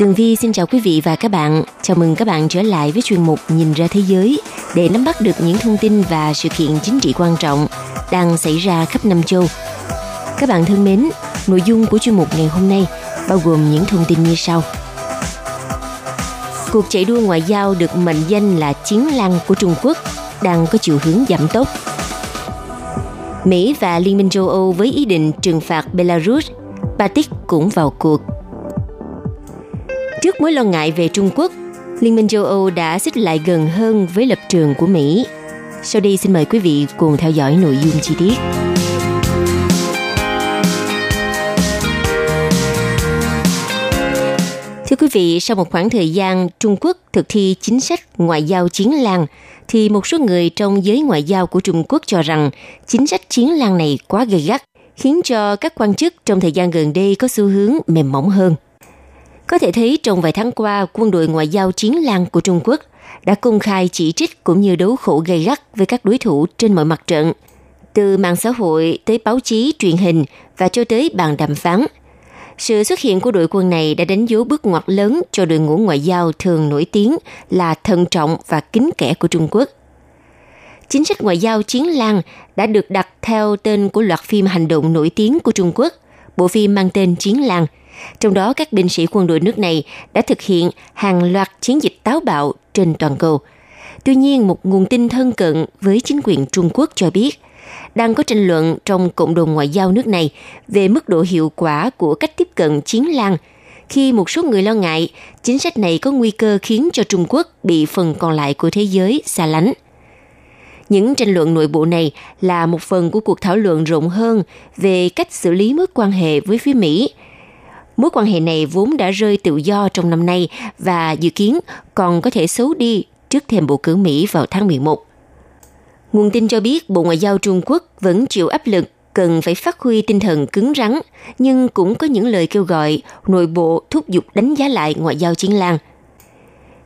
Tường Vi xin chào quý vị và các bạn. Chào mừng các bạn trở lại với chuyên mục Nhìn ra thế giới để nắm bắt được những thông tin và sự kiện chính trị quan trọng đang xảy ra khắp năm châu. Các bạn thân mến, nội dung của chuyên mục ngày hôm nay bao gồm những thông tin như sau. Cuộc chạy đua ngoại giao được mệnh danh là chiến lăng của Trung Quốc đang có chiều hướng giảm tốc. Mỹ và Liên minh châu Âu với ý định trừng phạt Belarus, Baltic cũng vào cuộc. Mối lo ngại về Trung Quốc, Liên minh châu Âu đã xích lại gần hơn với lập trường của Mỹ. Sau đây xin mời quý vị cùng theo dõi nội dung chi tiết. Thưa quý vị, sau một khoảng thời gian Trung Quốc thực thi chính sách ngoại giao chiến lan, thì một số người trong giới ngoại giao của Trung Quốc cho rằng chính sách chiến lan này quá gay gắt, khiến cho các quan chức trong thời gian gần đây có xu hướng mềm mỏng hơn. Có thể thấy trong vài tháng qua, quân đội ngoại giao chiến lan của Trung Quốc đã công khai chỉ trích cũng như đấu khổ gay gắt với các đối thủ trên mọi mặt trận, từ mạng xã hội tới báo chí, truyền hình và cho tới bàn đàm phán. Sự xuất hiện của đội quân này đã đánh dấu bước ngoặt lớn cho đội ngũ ngoại giao thường nổi tiếng là thận trọng và kính kẻ của Trung Quốc. Chính sách ngoại giao chiến lan đã được đặt theo tên của loạt phim hành động nổi tiếng của Trung Quốc, bộ phim mang tên Chiến Lan – trong đó, các binh sĩ quân đội nước này đã thực hiện hàng loạt chiến dịch táo bạo trên toàn cầu. Tuy nhiên, một nguồn tin thân cận với chính quyền Trung Quốc cho biết, đang có tranh luận trong cộng đồng ngoại giao nước này về mức độ hiệu quả của cách tiếp cận chiến lan khi một số người lo ngại chính sách này có nguy cơ khiến cho Trung Quốc bị phần còn lại của thế giới xa lánh. Những tranh luận nội bộ này là một phần của cuộc thảo luận rộng hơn về cách xử lý mối quan hệ với phía Mỹ – Mối quan hệ này vốn đã rơi tự do trong năm nay và dự kiến còn có thể xấu đi trước thềm bầu cử Mỹ vào tháng 11. Nguồn tin cho biết Bộ Ngoại giao Trung Quốc vẫn chịu áp lực cần phải phát huy tinh thần cứng rắn, nhưng cũng có những lời kêu gọi nội bộ thúc giục đánh giá lại ngoại giao chiến lan.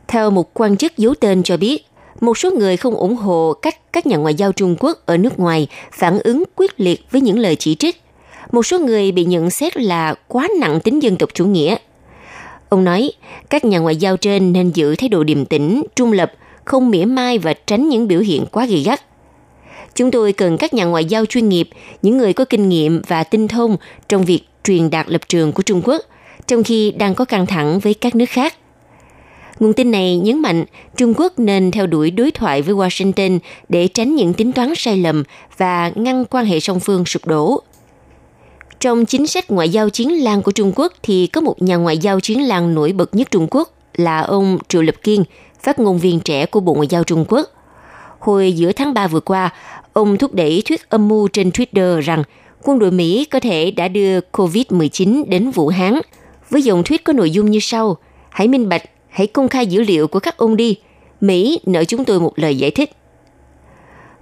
Theo một quan chức giấu tên cho biết, một số người không ủng hộ cách các nhà ngoại giao Trung Quốc ở nước ngoài phản ứng quyết liệt với những lời chỉ trích một số người bị nhận xét là quá nặng tính dân tộc chủ nghĩa. Ông nói, các nhà ngoại giao trên nên giữ thái độ điềm tĩnh, trung lập, không mỉa mai và tránh những biểu hiện quá gay gắt. Chúng tôi cần các nhà ngoại giao chuyên nghiệp, những người có kinh nghiệm và tinh thông trong việc truyền đạt lập trường của Trung Quốc, trong khi đang có căng thẳng với các nước khác. Nguồn tin này nhấn mạnh Trung Quốc nên theo đuổi đối thoại với Washington để tránh những tính toán sai lầm và ngăn quan hệ song phương sụp đổ. Trong chính sách ngoại giao chiến lan của Trung Quốc thì có một nhà ngoại giao chiến lan nổi bật nhất Trung Quốc là ông Triệu Lập Kiên, phát ngôn viên trẻ của Bộ Ngoại giao Trung Quốc. Hồi giữa tháng 3 vừa qua, ông thúc đẩy thuyết âm mưu trên Twitter rằng quân đội Mỹ có thể đã đưa COVID-19 đến Vũ Hán với dòng thuyết có nội dung như sau. Hãy minh bạch, hãy công khai dữ liệu của các ông đi. Mỹ nợ chúng tôi một lời giải thích.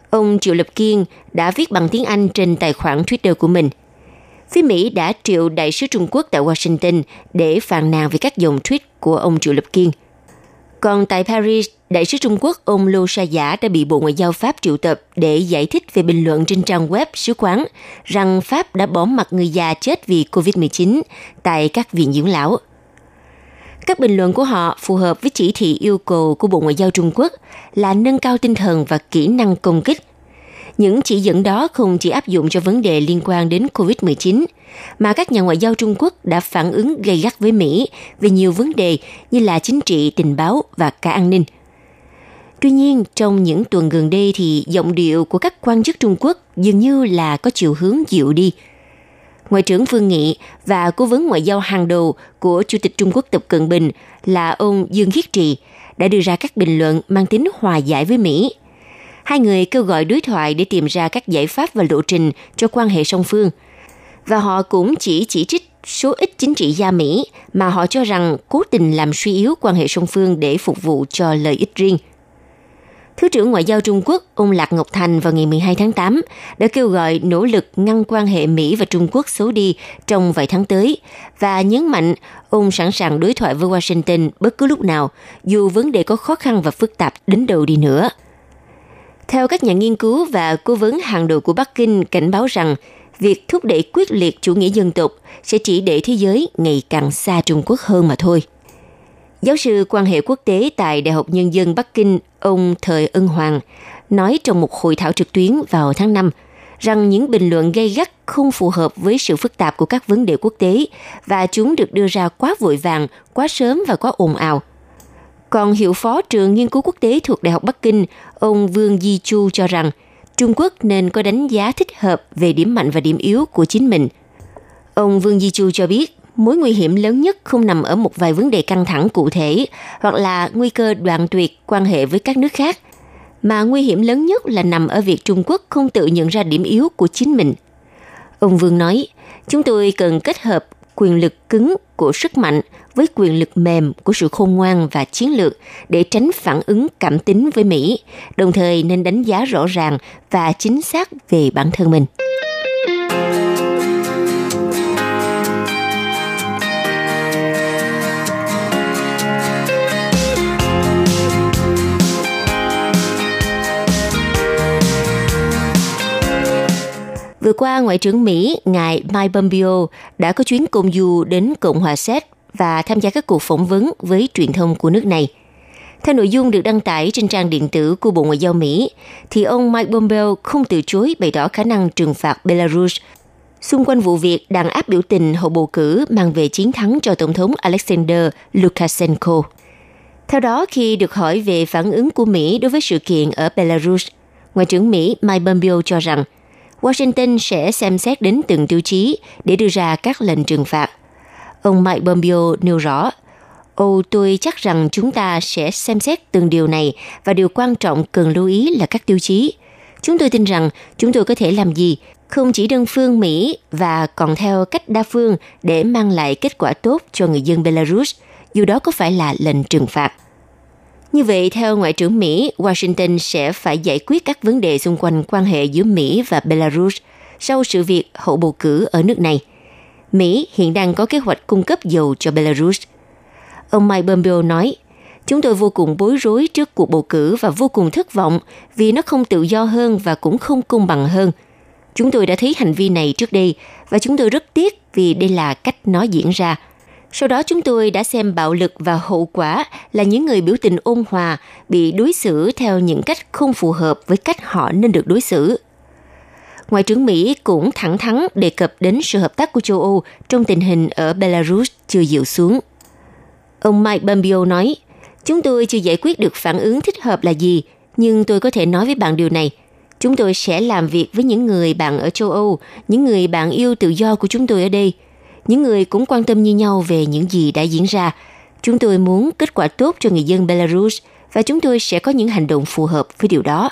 Ông Triệu Lập Kiên đã viết bằng tiếng Anh trên tài khoản Twitter của mình – phía Mỹ đã triệu đại sứ Trung Quốc tại Washington để phàn nàn về các dòng tweet của ông Triệu Lập Kiên. Còn tại Paris, đại sứ Trung Quốc ông Lô Sa Giả đã bị Bộ Ngoại giao Pháp triệu tập để giải thích về bình luận trên trang web sứ quán rằng Pháp đã bỏ mặt người già chết vì COVID-19 tại các viện dưỡng lão. Các bình luận của họ phù hợp với chỉ thị yêu cầu của Bộ Ngoại giao Trung Quốc là nâng cao tinh thần và kỹ năng công kích những chỉ dẫn đó không chỉ áp dụng cho vấn đề liên quan đến COVID-19, mà các nhà ngoại giao Trung Quốc đã phản ứng gay gắt với Mỹ về nhiều vấn đề như là chính trị, tình báo và cả an ninh. Tuy nhiên, trong những tuần gần đây thì giọng điệu của các quan chức Trung Quốc dường như là có chiều hướng dịu đi. Ngoại trưởng Vương Nghị và cố vấn ngoại giao hàng đầu của Chủ tịch Trung Quốc Tập Cận Bình là ông Dương Khiết Trì đã đưa ra các bình luận mang tính hòa giải với Mỹ – Hai người kêu gọi đối thoại để tìm ra các giải pháp và lộ trình cho quan hệ song phương. Và họ cũng chỉ chỉ trích số ít chính trị gia Mỹ mà họ cho rằng cố tình làm suy yếu quan hệ song phương để phục vụ cho lợi ích riêng. Thứ trưởng Ngoại giao Trung Quốc ông Lạc Ngọc Thành vào ngày 12 tháng 8 đã kêu gọi nỗ lực ngăn quan hệ Mỹ và Trung Quốc xấu đi trong vài tháng tới và nhấn mạnh ông sẵn sàng đối thoại với Washington bất cứ lúc nào, dù vấn đề có khó khăn và phức tạp đến đâu đi nữa. Theo các nhà nghiên cứu và cố vấn hàng đầu của Bắc Kinh cảnh báo rằng việc thúc đẩy quyết liệt chủ nghĩa dân tộc sẽ chỉ để thế giới ngày càng xa Trung Quốc hơn mà thôi. Giáo sư quan hệ quốc tế tại Đại học Nhân dân Bắc Kinh, ông Thời Ân Hoàng, nói trong một hội thảo trực tuyến vào tháng 5 rằng những bình luận gây gắt không phù hợp với sự phức tạp của các vấn đề quốc tế và chúng được đưa ra quá vội vàng, quá sớm và quá ồn ào. Còn hiệu phó trường nghiên cứu quốc tế thuộc Đại học Bắc Kinh, ông Vương Di Chu cho rằng Trung Quốc nên có đánh giá thích hợp về điểm mạnh và điểm yếu của chính mình. Ông Vương Di Chu cho biết mối nguy hiểm lớn nhất không nằm ở một vài vấn đề căng thẳng cụ thể hoặc là nguy cơ đoạn tuyệt quan hệ với các nước khác, mà nguy hiểm lớn nhất là nằm ở việc Trung Quốc không tự nhận ra điểm yếu của chính mình. Ông Vương nói, chúng tôi cần kết hợp quyền lực cứng của sức mạnh với quyền lực mềm của sự khôn ngoan và chiến lược để tránh phản ứng cảm tính với Mỹ, đồng thời nên đánh giá rõ ràng và chính xác về bản thân mình. Vừa qua, Ngoại trưởng Mỹ, ngài Mike Pompeo đã có chuyến công du đến Cộng hòa Séc và tham gia các cuộc phỏng vấn với truyền thông của nước này. Theo nội dung được đăng tải trên trang điện tử của Bộ Ngoại giao Mỹ, thì ông Mike Pompeo không từ chối bày tỏ khả năng trừng phạt Belarus xung quanh vụ việc đàn áp biểu tình hậu bầu cử mang về chiến thắng cho Tổng thống Alexander Lukashenko. Theo đó, khi được hỏi về phản ứng của Mỹ đối với sự kiện ở Belarus, Ngoại trưởng Mỹ Mike Pompeo cho rằng – Washington sẽ xem xét đến từng tiêu chí để đưa ra các lệnh trừng phạt. Ông Mike Pompeo nêu rõ, Ồ, tôi chắc rằng chúng ta sẽ xem xét từng điều này và điều quan trọng cần lưu ý là các tiêu chí. Chúng tôi tin rằng chúng tôi có thể làm gì, không chỉ đơn phương Mỹ và còn theo cách đa phương để mang lại kết quả tốt cho người dân Belarus, dù đó có phải là lệnh trừng phạt. Như vậy, theo Ngoại trưởng Mỹ, Washington sẽ phải giải quyết các vấn đề xung quanh quan hệ giữa Mỹ và Belarus sau sự việc hậu bầu cử ở nước này. Mỹ hiện đang có kế hoạch cung cấp dầu cho Belarus. Ông Mike Pompeo nói, Chúng tôi vô cùng bối rối trước cuộc bầu cử và vô cùng thất vọng vì nó không tự do hơn và cũng không công bằng hơn. Chúng tôi đã thấy hành vi này trước đây và chúng tôi rất tiếc vì đây là cách nó diễn ra – sau đó chúng tôi đã xem bạo lực và hậu quả là những người biểu tình ôn hòa bị đối xử theo những cách không phù hợp với cách họ nên được đối xử. Ngoại trưởng Mỹ cũng thẳng thắn đề cập đến sự hợp tác của châu Âu trong tình hình ở Belarus chưa dịu xuống. Ông Mike Pompeo nói, chúng tôi chưa giải quyết được phản ứng thích hợp là gì, nhưng tôi có thể nói với bạn điều này. Chúng tôi sẽ làm việc với những người bạn ở châu Âu, những người bạn yêu tự do của chúng tôi ở đây – những người cũng quan tâm như nhau về những gì đã diễn ra. Chúng tôi muốn kết quả tốt cho người dân Belarus và chúng tôi sẽ có những hành động phù hợp với điều đó.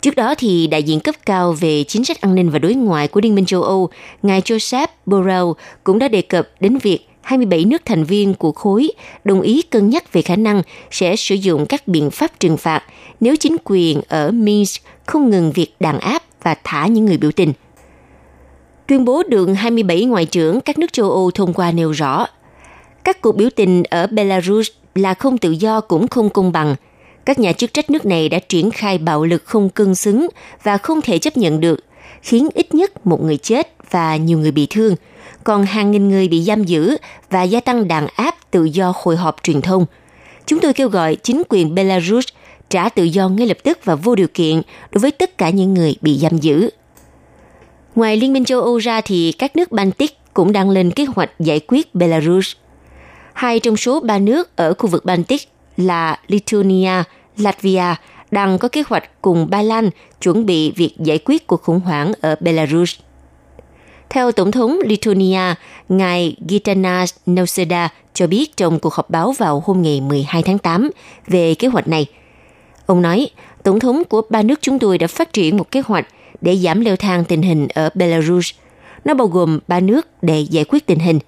Trước đó thì đại diện cấp cao về chính sách an ninh và đối ngoại của Liên minh châu Âu, ngài Joseph Borrell cũng đã đề cập đến việc 27 nước thành viên của khối đồng ý cân nhắc về khả năng sẽ sử dụng các biện pháp trừng phạt nếu chính quyền ở Minsk không ngừng việc đàn áp và thả những người biểu tình. Tuyên bố được 27 ngoại trưởng các nước châu Âu thông qua nêu rõ, các cuộc biểu tình ở Belarus là không tự do cũng không công bằng. Các nhà chức trách nước này đã triển khai bạo lực không cân xứng và không thể chấp nhận được, khiến ít nhất một người chết và nhiều người bị thương, còn hàng nghìn người bị giam giữ và gia tăng đàn áp tự do hội họp truyền thông. Chúng tôi kêu gọi chính quyền Belarus trả tự do ngay lập tức và vô điều kiện đối với tất cả những người bị giam giữ. Ngoài Liên minh châu Âu ra thì các nước Baltic cũng đang lên kế hoạch giải quyết Belarus. Hai trong số ba nước ở khu vực Baltic là Lithuania, Latvia đang có kế hoạch cùng Ba Lan chuẩn bị việc giải quyết cuộc khủng hoảng ở Belarus. Theo Tổng thống Lithuania, ngài Gitanas Nauseda cho biết trong cuộc họp báo vào hôm ngày 12 tháng 8 về kế hoạch này. Ông nói, Tổng thống của ba nước chúng tôi đã phát triển một kế hoạch để giảm leo thang tình hình ở Belarus. Nó bao gồm ba nước để giải quyết tình hình.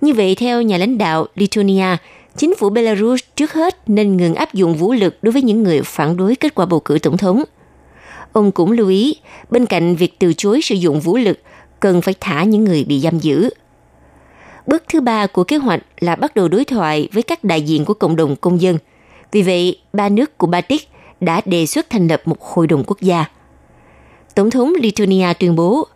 Như vậy, theo nhà lãnh đạo Lithuania, chính phủ Belarus trước hết nên ngừng áp dụng vũ lực đối với những người phản đối kết quả bầu cử tổng thống. Ông cũng lưu ý, bên cạnh việc từ chối sử dụng vũ lực, cần phải thả những người bị giam giữ. Bước thứ ba của kế hoạch là bắt đầu đối thoại với các đại diện của cộng đồng công dân. Vì vậy, ba nước của Baltic đã đề xuất thành lập một hội đồng quốc gia. Tổng thống Lithuania tuyên bố,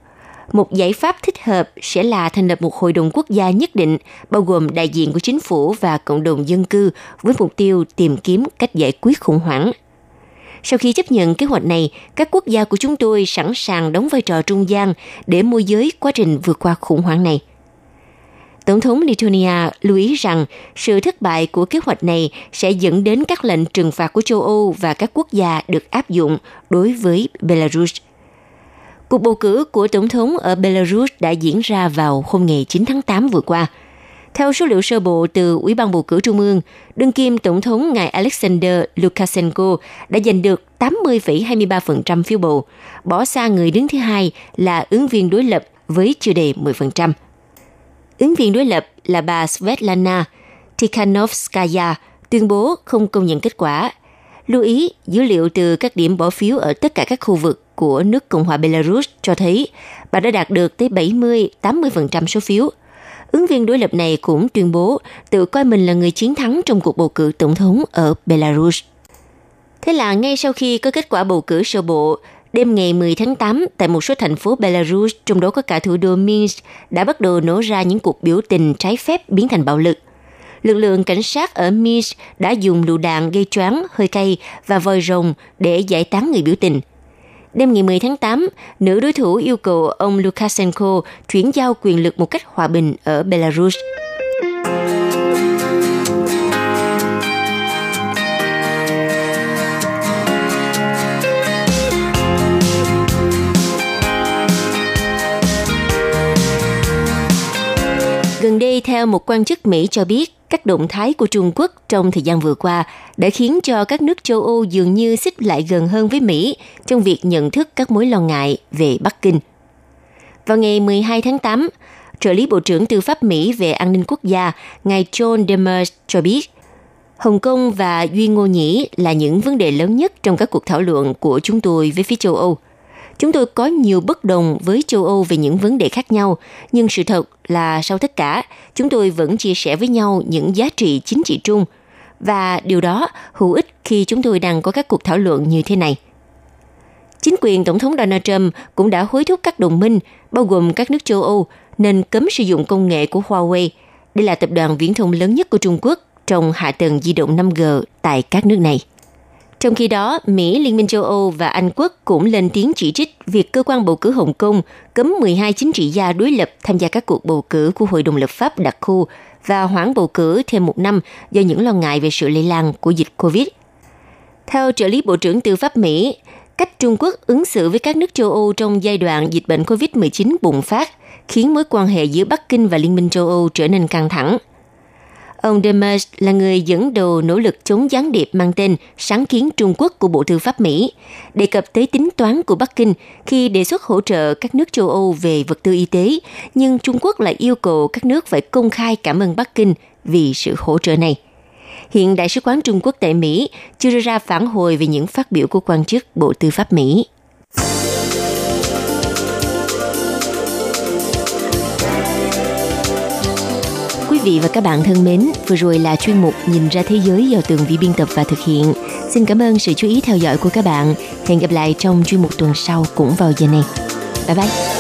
một giải pháp thích hợp sẽ là thành lập một hội đồng quốc gia nhất định, bao gồm đại diện của chính phủ và cộng đồng dân cư với mục tiêu tìm kiếm cách giải quyết khủng hoảng. Sau khi chấp nhận kế hoạch này, các quốc gia của chúng tôi sẵn sàng đóng vai trò trung gian để môi giới quá trình vượt qua khủng hoảng này. Tổng thống Lithuania lưu ý rằng sự thất bại của kế hoạch này sẽ dẫn đến các lệnh trừng phạt của châu Âu và các quốc gia được áp dụng đối với Belarus. Cuộc bầu cử của tổng thống ở Belarus đã diễn ra vào hôm ngày 9 tháng 8 vừa qua. Theo số liệu sơ bộ từ Ủy ban bầu cử Trung ương, đương kim tổng thống ngài Alexander Lukashenko đã giành được 80,23% phiếu bầu, bỏ xa người đứng thứ hai là ứng viên đối lập với chưa đầy 10%. Ứng viên đối lập là bà Svetlana Tikhanovskaya tuyên bố không công nhận kết quả. Lưu ý, dữ liệu từ các điểm bỏ phiếu ở tất cả các khu vực của nước Cộng hòa Belarus cho thấy bà đã đạt được tới 70-80% số phiếu. Ứng viên đối lập này cũng tuyên bố tự coi mình là người chiến thắng trong cuộc bầu cử tổng thống ở Belarus. Thế là ngay sau khi có kết quả bầu cử sơ bộ, đêm ngày 10 tháng 8 tại một số thành phố Belarus, trong đó có cả thủ đô Minsk, đã bắt đầu nổ ra những cuộc biểu tình trái phép biến thành bạo lực. Lực lượng cảnh sát ở Minsk đã dùng lựu đạn gây choáng, hơi cay và vòi rồng để giải tán người biểu tình. Đêm ngày 10 tháng 8, nữ đối thủ yêu cầu ông Lukashenko chuyển giao quyền lực một cách hòa bình ở Belarus. Theo một quan chức Mỹ cho biết, các động thái của Trung Quốc trong thời gian vừa qua đã khiến cho các nước châu Âu dường như xích lại gần hơn với Mỹ trong việc nhận thức các mối lo ngại về Bắc Kinh. Vào ngày 12 tháng 8, trợ lý Bộ trưởng Tư pháp Mỹ về an ninh quốc gia, ngài John Demers cho biết, Hồng Kông và Duy Ngô Nhĩ là những vấn đề lớn nhất trong các cuộc thảo luận của chúng tôi với phía châu Âu – Chúng tôi có nhiều bất đồng với châu Âu về những vấn đề khác nhau, nhưng sự thật là sau tất cả, chúng tôi vẫn chia sẻ với nhau những giá trị chính trị chung và điều đó hữu ích khi chúng tôi đang có các cuộc thảo luận như thế này. Chính quyền Tổng thống Donald Trump cũng đã hối thúc các đồng minh, bao gồm các nước châu Âu, nên cấm sử dụng công nghệ của Huawei. Đây là tập đoàn viễn thông lớn nhất của Trung Quốc trong hạ tầng di động 5G tại các nước này. Trong khi đó, Mỹ, Liên minh châu Âu và Anh quốc cũng lên tiếng chỉ trích việc cơ quan bầu cử Hồng Kông cấm 12 chính trị gia đối lập tham gia các cuộc bầu cử của Hội đồng lập pháp đặc khu và hoãn bầu cử thêm một năm do những lo ngại về sự lây lan của dịch COVID. Theo trợ lý Bộ trưởng Tư pháp Mỹ, cách Trung Quốc ứng xử với các nước châu Âu trong giai đoạn dịch bệnh COVID-19 bùng phát khiến mối quan hệ giữa Bắc Kinh và Liên minh châu Âu trở nên căng thẳng – Ông Demers là người dẫn đầu nỗ lực chống gián điệp mang tên Sáng kiến Trung Quốc của Bộ Tư pháp Mỹ, đề cập tới tính toán của Bắc Kinh khi đề xuất hỗ trợ các nước châu Âu về vật tư y tế, nhưng Trung Quốc lại yêu cầu các nước phải công khai cảm ơn Bắc Kinh vì sự hỗ trợ này. Hiện Đại sứ quán Trung Quốc tại Mỹ chưa đưa ra phản hồi về những phát biểu của quan chức Bộ Tư pháp Mỹ. Vị và các bạn thân mến, vừa rồi là chuyên mục Nhìn ra thế giới do tường vi biên tập và thực hiện. Xin cảm ơn sự chú ý theo dõi của các bạn. Hẹn gặp lại trong chuyên mục tuần sau cũng vào giờ này. Bye bye!